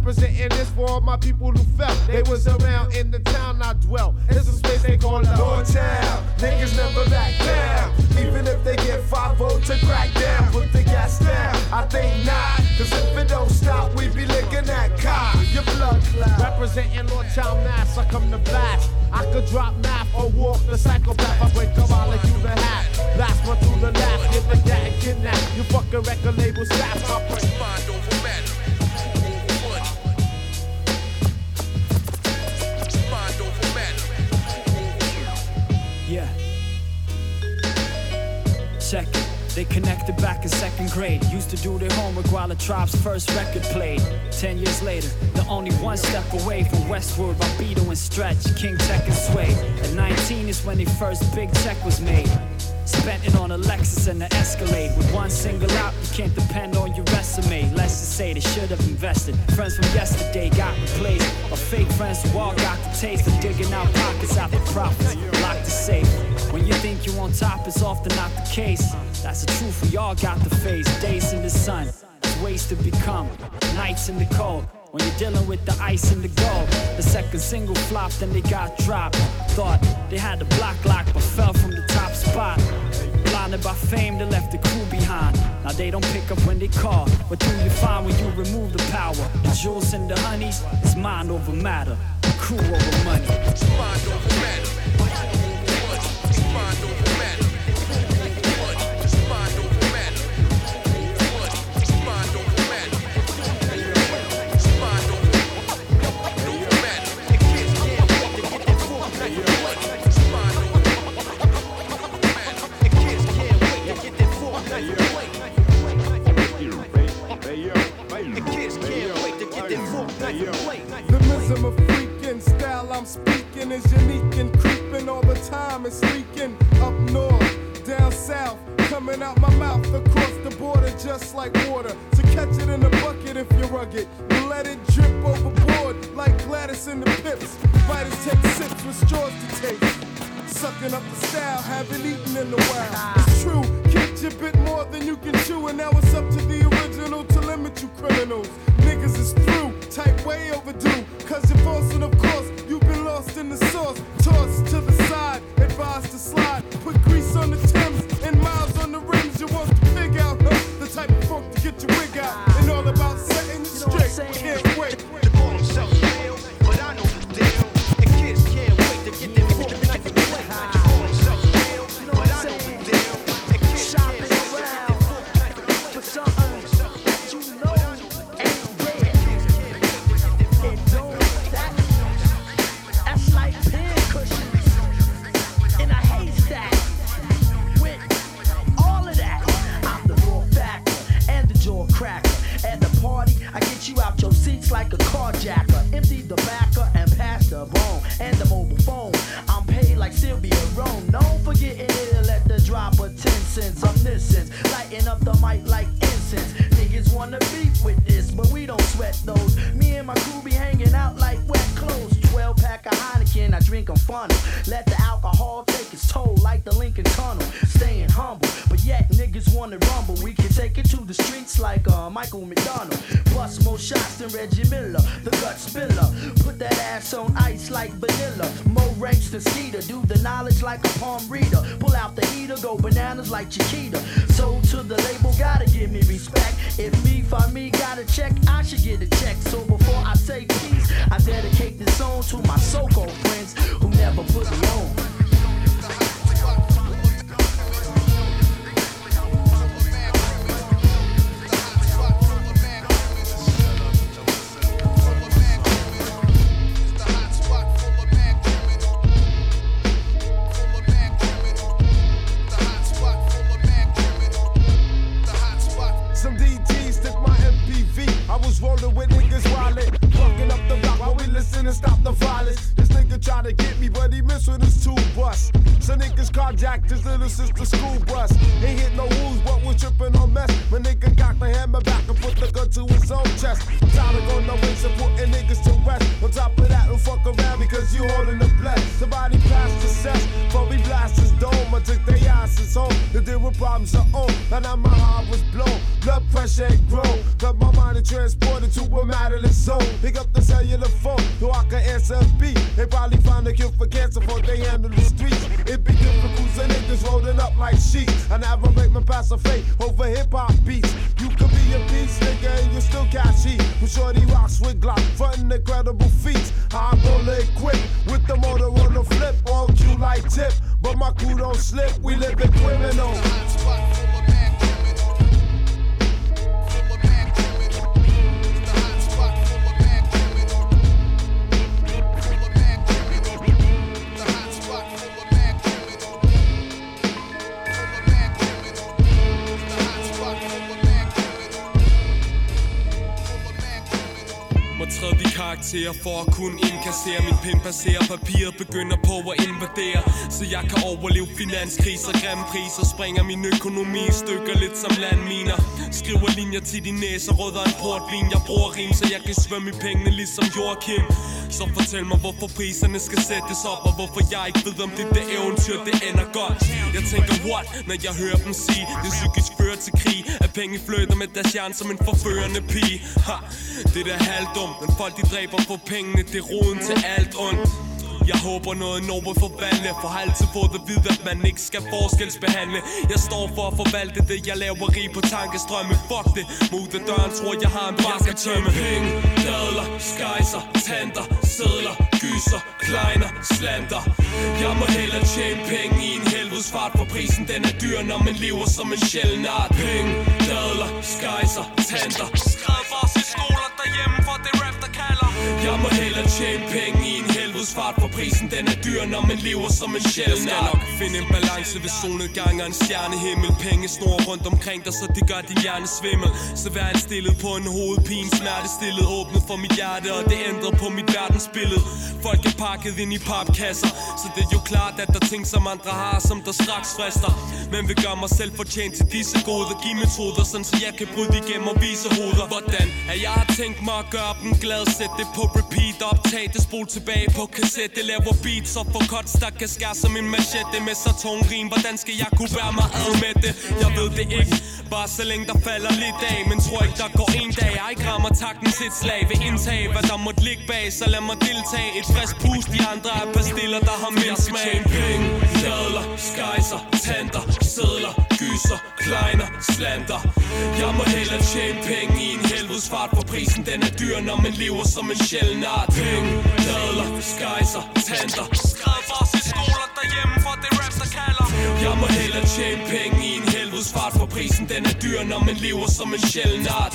Representing this for all my people who felt they was around in the town I dwell. It's a space they call Lord Town. Niggas never back down. Even if they get 5 votes to crack down, put the gas down. I think not. Cause if it don't stop, we be licking that cock. Your blood clot. Representing Lord Town Mass, I come to blast. I could drop math or walk the psychopath. I break up, I'll let you the hat. Blast one through the last, get the cat and kidnap. You fucking record label staff. My mind over matter. They connected back in second grade. Used to do their homework while the tribe's first record played. Ten years later, they're only one step away from Westwood by Beto and Stretch, King Tech and Sway. At 19 is when their first big check was made. Spent it on a Lexus and an Escalade. With one single out, you can't depend on your resume. Let's just say they should have invested. Friends from yesterday got replaced. Or fake friends who all got the taste of digging out pockets after profits. Locked the safe. When you think you're on top, it's often not the case. That's the truth, we all got the face. Days in the sun, ways to become. Nights in the cold. When you're dealing with the ice and the gold, the second single flopped, then they got dropped. Thought they had the block lock, but fell from the top spot. Blinded by fame, they left the crew behind. Now they don't pick up when they call. What do you find when you remove the power? The jewels and the honeys, it's mind over matter. The Crew over money. To deal with problems of own. And now my heart was blown, blood pressure had grown. Cause my mind is transported to a matterless zone. Pick up the cellular phone, so I can answer a beat. They probably find a cure for cancer before they handle the streets. It be difficult, so niggas rolling up like sheep. I never make my pass a fate over hip hop beats. You could be a beast nigga and you still catch heat. But shorty rocks with Glock, frontin' incredible feats. I'm gonna equip with the motor on the flip, all cue like tip. But my crew don't slip, we live in criminal. Karakter for at kunne indkassere. Min pen passerer papiret begynder på at invadere. Så jeg kan overleve finanskriser, grimme priser. Springer min økonomi i stykker lidt som landminer. Skriver linjer til din næse, rødder en portvin. Jeg bruger rim, så jeg kan svømme i pengene ligesom Joachim. Så fortæl mig, hvorfor priserne skal sættes op Og hvorfor jeg ikke ved, om det det eventyr, det ender godt. Jeg tænker, what, når jeg hører dem sige Det psykisk fører til krig. At penge flytter med deres hjerne som en forførende pige. Ha, Det der halvdumt, men folk de dræber for pengene Det er roden til alt ondt. Jeg håber noget Norge forvandle For har altid fået at vide, at man ikke skal forskelsbehandle. Jeg står for at forvalte det Jeg laver rig på tankestrømme. Fuck det, mod den døren tror jeg har en bank tømme. Penge, dadler, skejser, tanter, sædler, gyser, kleiner, slanter Jeg må hellere tjene penge i en helvedes fart For prisen den er dyr, når man lever som en sjælden art. Penge, dadler, skejser, tanter. Skrevet for os i skoler derhjemme for det rap jeg må hellere tjene penge i en helvedes fart For prisen den er dyr, når man lever som en sjælden art Jeg skal nok finde en balance ved solnedgang og en stjernehimmel. Penge snor rundt omkring dig, så det gør din hjerne svimmel. Så vær en stillet på en hovedpine Smerte stillet åbnet for mit hjerte Og det ændrer på mit verdensbillede. Folk er pakket ind i papkasser Så det er jo klart, at der er ting som andre har Som der straks frister. Men vil gøre mig selv fortjent til disse gode Giv metoder, sådan så jeg kan bryde igennem og vise hoveder. Hvordan at jeg har tænkt mig at gøre dem glad? Sæt det på repeat, optag det, spol tilbage på kassette. Laver beats og får cuts, der kan skære som en machete. Med så tung rim, hvordan skal jeg kunne være mig ad med det? Jeg ved det ikke, bare så længe der falder lidt af. Men tror ikke der går en dag, jeg ikke rammer takten til et slag. Vil indtage, hvad der måtte ligge bag, så lad mig deltage. Et frisk pust, de andre er pastiller, der har mere smag. Penge, dadler, skejser, tanter, sædler, gyser, kleiner, slanter Jeg må hellere tjene penge i en helvedes fart For prisen den er dyr, når man lever som en sjælden art Penge, dadler, skejser, tanter Skrevet for os skoler derhjemme for det rap der kalder Jeg må hellere tjene penge i en helvedes fart For prisen den er dyr, når man lever som en sjælden art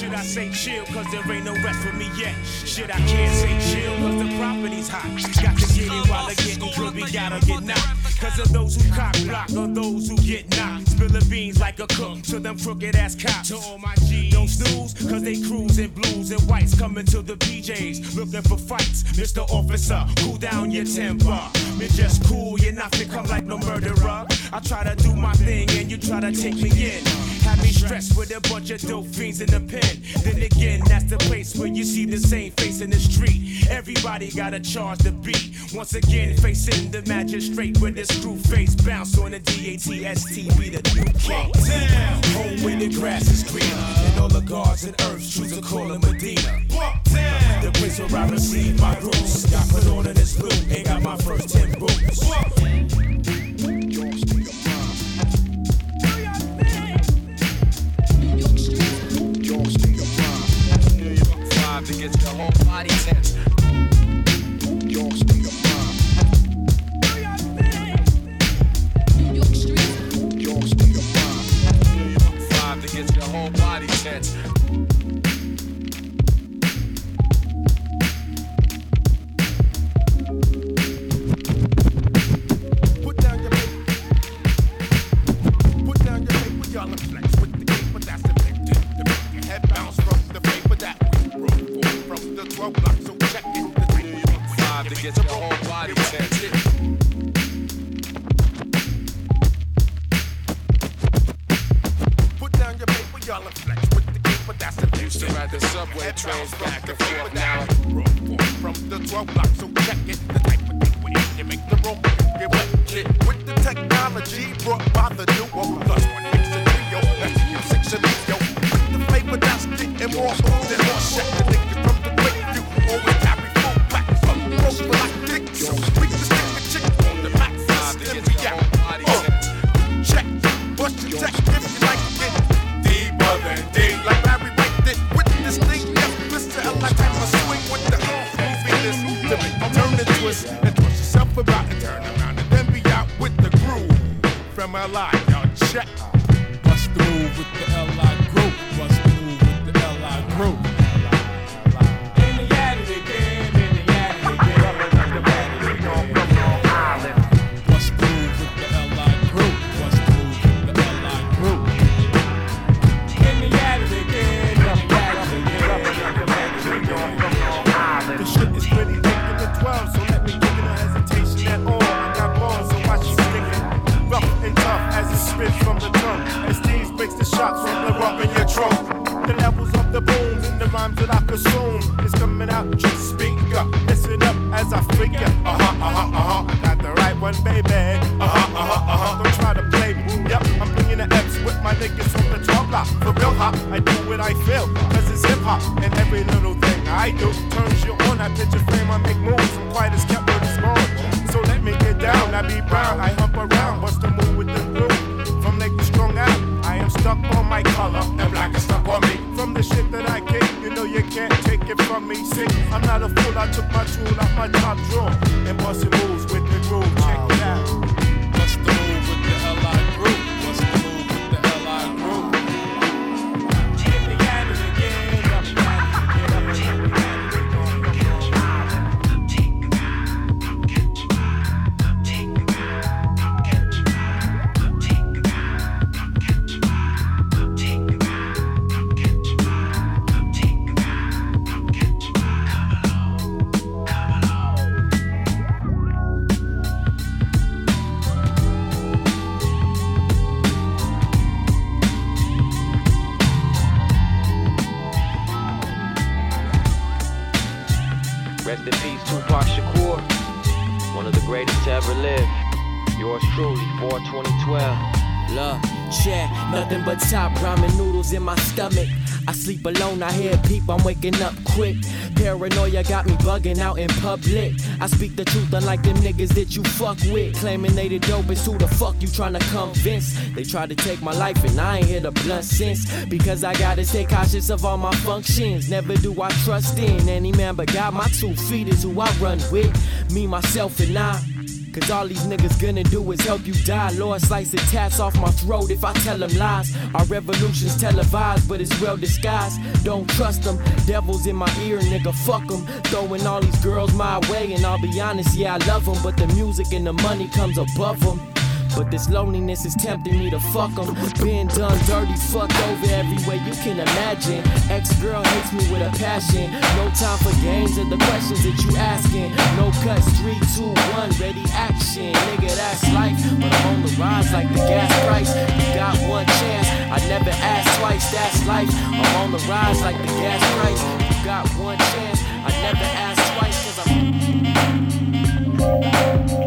Should I say chill, cause there ain't no rest for me yet? Should I can't say chill, cause the property's hot? Got to get it while they're getting groovy, gotta get knocked. Cause of those who cop block or those who get knocked. Spilling beans like a cook to them crooked ass cops. To all my G's. Don't snooze, cause they cruise in blues and whites coming to the PJs. Looking for fights, Mr. Officer, cool down your temper. Me just cool, you're not to come like no murderer. I try to do my thing and you try to take me in. Have me stressed with a bunch of dope fiends in the pen. Then again, that's the place where you see the same face in the street. Everybody gotta charge the beat. Once again, facing the magistrate with his screw face bounce on the DATST be the new king. Down, home where the grass is greener, and all the gods and earths choose to call him Medina. Down, the place where I receive my roots. Got put on in this loop, ain't got my first ten boots. Five to get your whole body tense Five to get your whole body tense down your paper. It. With the paper. That's infected. Head bounce from the thing Five to get your whole body tense the subway trains back and forth now from the 12 block. So check it. The type of thing we you make the rope, you get wet. With the technology brought by the duo, plus one mix and trio, that's music and yo. With the flavor that's getting more smooth than more shit. The nigga from the quick view always carry full back from rope like dick. So we can stick the chick on the max, and we out. Uh, check, bust your tech and twist yourself about and turn around and then be out with the groove from LI. Y'all check. Bugging out in public. I speak the truth, unlike them niggas that you fuck with. Claiming they the dopest, who the fuck you tryna convince? They try to take my life, and I ain't hit a blunt since. Because I gotta stay cautious of all my functions. Never do I trust in any man but God. My two feet is who I run with. Me, myself, and I. Cause all these niggas gonna do is help you die. Lord slice the tats off my throat if I tell them lies. Our revolution's televised, but it's well disguised. Don't trust them. Devils in my ear, nigga, fuck them. Throwing all these girls my way, and I'll be honest, yeah, I love them. But the music and the money comes above them. But this loneliness is tempting me to fuck them. Been done dirty, fucked over every way you can imagine. Ex girl hates me with a passion. No time for games or the questions that you asking. No cuts, three, two, one, ready action. Nigga, that's life. But I'm on the rise like the gas price. You got one chance, I never ask twice, that's life. I'm on the rise like the gas price. You got one chance, I never ask twice, cause I'm.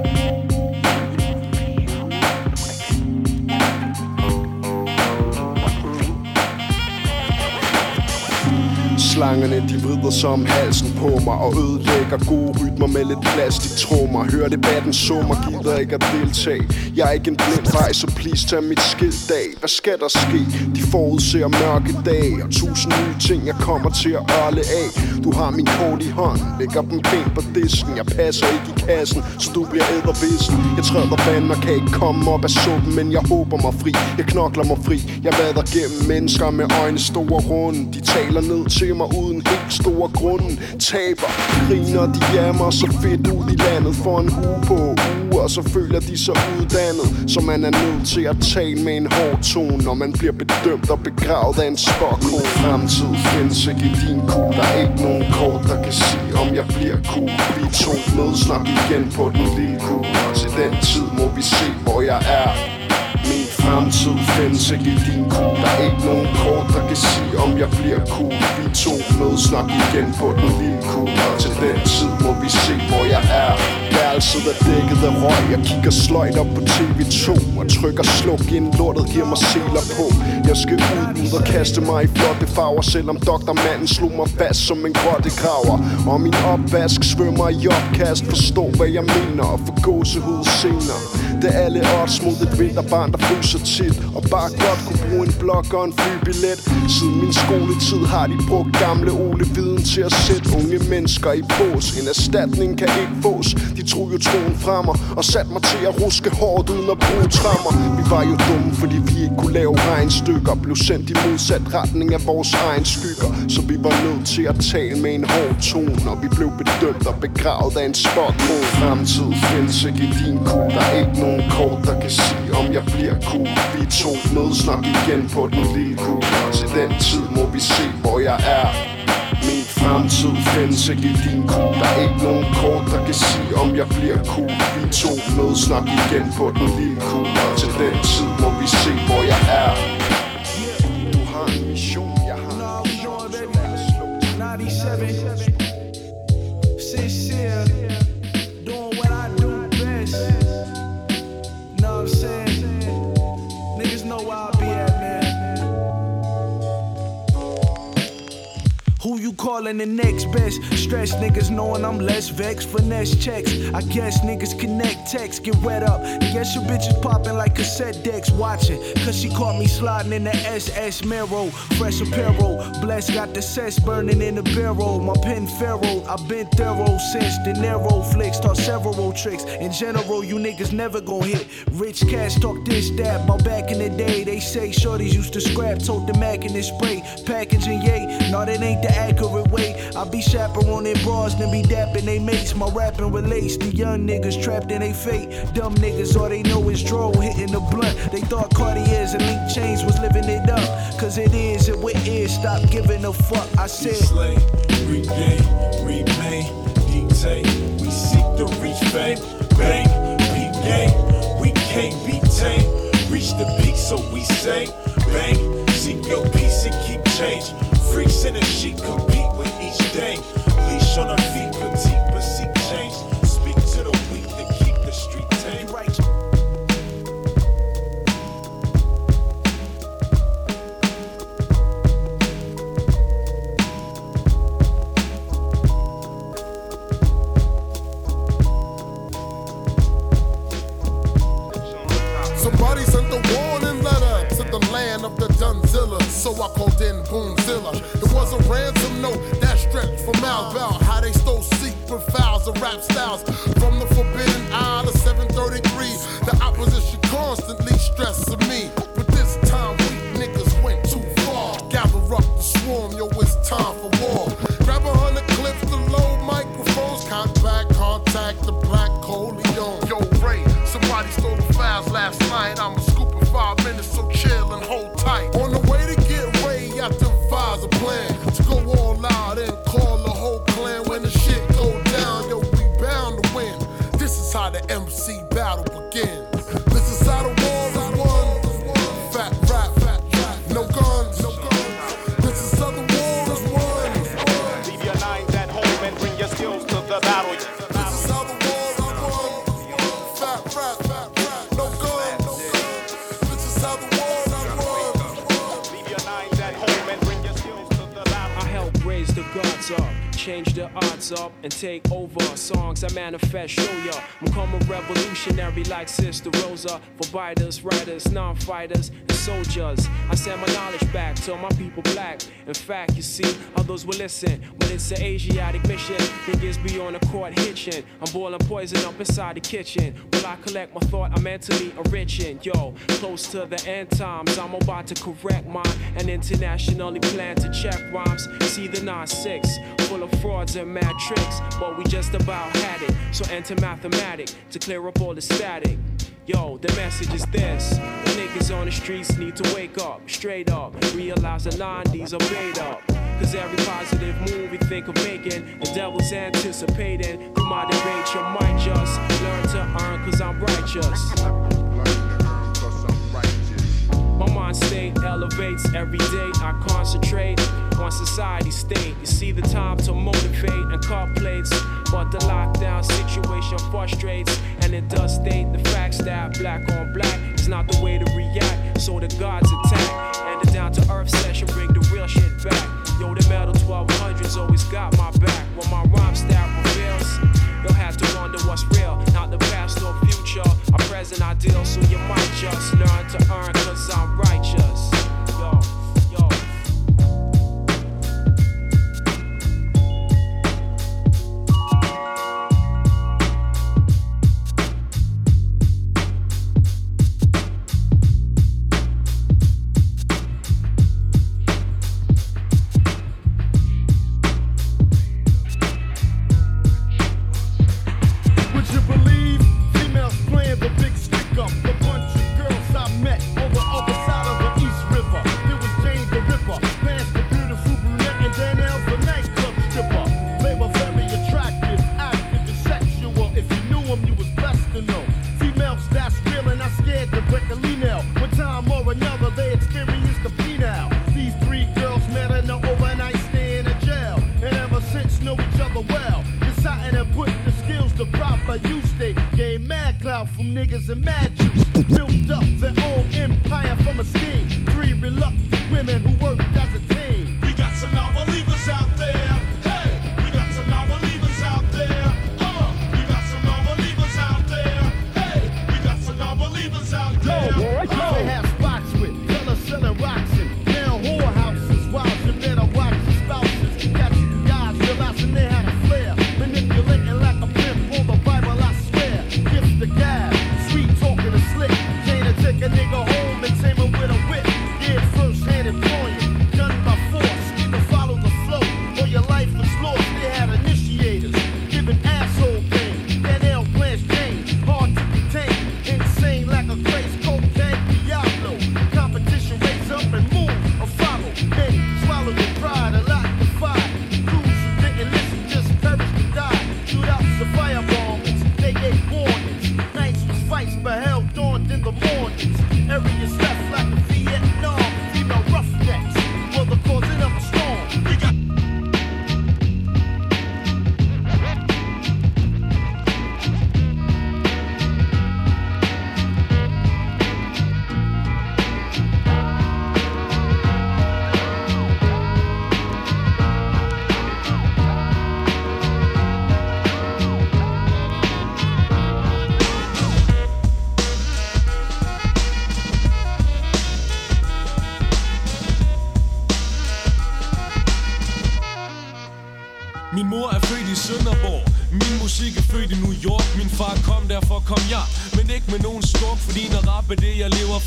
Slangerne de vrider som halsen på mig Og ødelægger gode rytmer med lidt plastiktrummer Hør debatten summer, gider ikke at deltage. Jeg er ikke en blind vej, så please tag mit skilt af. Hvad skal der ske? De forudser mørke dage Og tusind nye ting, jeg kommer til at ørle af. Du har min kort i hånd, lægger dem pænt på disken. Jeg passer ikke i kassen, så du bliver ædervissen. Jeg træder vand og kan ikke komme op af suppen Men jeg håber mig fri, jeg knokler mig fri. Jeg vader gennem mennesker med øjne store runde. De taler ned til mig uden helt store grunde. Taber, griner, de jammer så fedt ud i landet For en uge på uge, og så føler de sig uddannet Så man er nødt til at tale med en hård tone Når man bliver bedømt og begravet af en spokkone Fremtid findes ikke i din kugle. Der er ikke nogen kort, der kan sige om jeg bliver cool. Vi to mødes nok igen på den lille kugle. Til den tid må vi se hvor jeg er fremtid findes ikke i din kugle Der er ikke nogen kort, der kan sige om jeg bliver cool. Vi to mødes nok igen på den lille kugle. Og til den tid må vi se hvor jeg er. Værelset er dækket af røg. Jeg kigger sløjt op på TV2 Og trykker sluk ind. Lortet giver mig seler på. Jeg skal ud, ud og kaste mig i flotte farver. Selvom doktormanden slog mig fast som en grottegraver Og min opvask svømmer i opkast. Forstå hvad jeg mener Og få gåsehud senere. Vendte alle odds mod et vinterbarn der fryser tit. Og bare godt kunne bruge en blok og en flybillet. Siden min skoletid har de brugt gamle Ole Viden til at sætte unge mennesker i bås. En erstatning kan ikke fås. De tog jo troen fra mig Og satte mig til at ruske hårdt uden at bruge trammer. Vi var jo dumme, fordi vi ikke kunne lave regnstykker. Blev sendt i modsat retning af vores egen skygger. Så vi var nødt til at tale med en hård tone. Og vi blev bedømt og begravet af en spot Fremtid findes ikke i din kugle Der er ikke nogen kort, der kan sige om jeg bliver cool. Vi to mødes nok igen på den lille kugle Og til den tid må vi se hvor jeg er. Min fremtid findes ikke i din kugle Der er ikke nogen kort, der kan sige om jeg bliver cool. Vi to mødes nok igen på den lille kugle Og til den tid må vi se hvor jeg er. Best? Stress niggas knowing I'm less vexed. Finesse checks. I guess niggas connect text, get wet up. I Guess your bitch is popping like cassette decks watching. Cause she caught me sliding in the SS Mero. Fresh apparel. Blessed got the cess burning in the barrel. My pen pharaoh. I've been thorough since the narrow flicks. Taught several tricks. In general, you niggas never gon' hit. Rich cats talk this, that. But back in the day, they say shorties used to scrap. Tote the Mac in the spray. Packaging, yay. No, that ain't the accurate way. I be chaperoning bras, then be dapping they mates. My rapping relates. The young niggas trapped in they fate. Dumb niggas, all they know is draw hitting the blunt. They thought Cartiers and link chains was living it up. Cause it is, and what is, stop giving a fuck. I said, slay, regain, remain, dictate. We seek to reach fame, bang, peak game. We can't be tame. Reach the peak, so we say, bang. Seek your peace and keep change. Freaks in the sheet compete with each day. On feet, but seek change. Speak to the weak to keep the street tame. Somebody sent the warning letter to the land of the Dunzilla, so I called in Boomzilla. Rap styles For biters, writers, non fighters, and soldiers. I send my knowledge back to my people black. In fact, you see, others will listen. When it's an Asiatic mission, niggas be on the court hitching. I'm boiling poison up inside the kitchen. While I collect my thought, I'm mentally enriching. Yo, close to the end times, I'm about to correct mine and internationally plan to check rhymes. See the 9-6, full of frauds and mad tricks, but we just about had it. So enter mathematic to clear up all the static. Yo, the message is this. The niggas on the streets need to wake up, straight up, realize the 90s are made up. Cause every positive move you think of making, the devil's anticipating. Come out and rate, you might just learn to earn cause I'm righteous. State elevates every day. I concentrate on society state. You see the time to motivate and cut plates, but the lockdown situation frustrates, and it does state the facts that black on black is not the way to react. So the gods attack, and the down to earth session bring the real shit back. Yo, the metal 1200s always got my back. When my rhyme style reveals, you'll have to wonder what's real, not the past or future. A present ideal, so you might just learn to earn, cause I'm righteous. To proper use, they gained mad clout from niggas and mad juice. Built up their own empire from a scheme. Three reluctant women who worked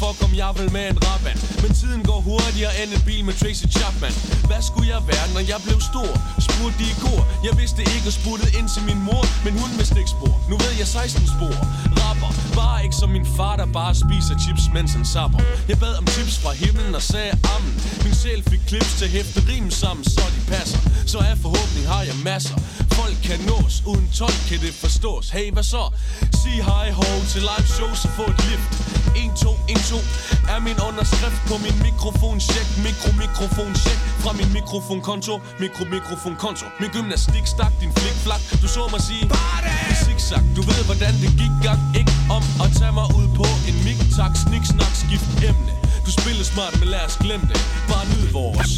fuck om Kom jeg vil med en rabat. Men tiden går hurtigere end en bil med Tracy Chapman. Hvad skulle jeg være, når jeg blev stor? Spurgte de i går. Jeg vidste ikke og spurgte ind til min mor Men hun med spor Nu ved jeg 16 spor. Rapper, bare ikke som min far Der bare spiser chips, mens han sapper. Jeg bad om chips fra himlen og sagde ammen Min sjæl fik clips til hæfte rim sammen Så de passer. Så af forhåbning har jeg masser. Folk kan nås, uden tolk kan det forstås. Hey, hvad så? Sig hej ho til live show, så få et lift. 1, 2, 1, 2 Er min underskrift på min mikrofon? Check, mikro, mikrofon, check. Fra min mikrofonkonto, mikro, mikrofonkonto. Min gymnastik stak, din flik flak Du så mig sige Party! Zigzag, du ved hvordan det gik gang. Ikke om at tage mig ud på en mik Tak, snik, snak, skift emne. Du spiller smart, men lad os glemme det. Bare nyd vores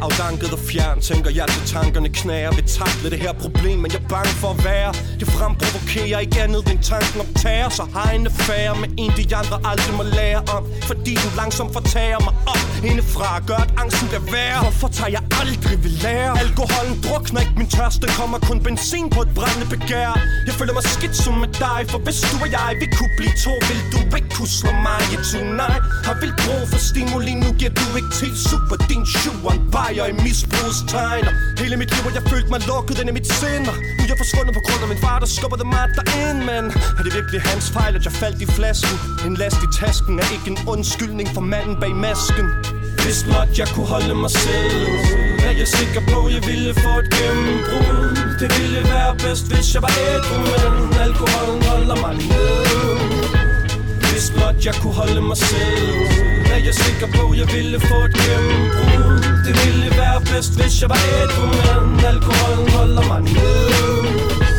der var og fjern, tænker jeg til tankerne knager Vil takle det her problem, men jeg er bange for at være. Det fremprovokerer ikke andet end tanken om terror. Så har en affære med en, de andre aldrig må lære om. Fordi den langsomt fortager mig op indefra og gør, at angsten bliver værre. Hvorfor tager jeg aldrig ved lære? Alkoholen drukner ikke. Min tørst, den kommer kun benzin på et brændende begær. Jeg føler mig skidt som med dig, for hvis du og jeg vi kunne blive to Vil du ikke kunne slå mig i tonight? Har vil brug for stimuli, nu giver du ikke til super. Din shoe on fire i misbrugstegn Hele mit liv har jeg følt mig lukket ind i mit sind. Nu er jeg forsvundet på grund af min far, der skubbede mig derind Men er det virkelig hans fejl, at jeg faldt i flasken? En last i tasken er ikke en undskyldning for manden bag masken. Hvis blot jeg kunne holde mig selv Er jeg sikker på, at jeg ville få et gennembrud. Det ville være bedst, hvis jeg var ædru Men alkoholen holder mig ned. Hvis blot jeg kunne holde mig selv er jeg sikker på, jeg ville få et gennembrud. Det ville være bedst, hvis jeg var ædru Men alkoholen holder mig nede.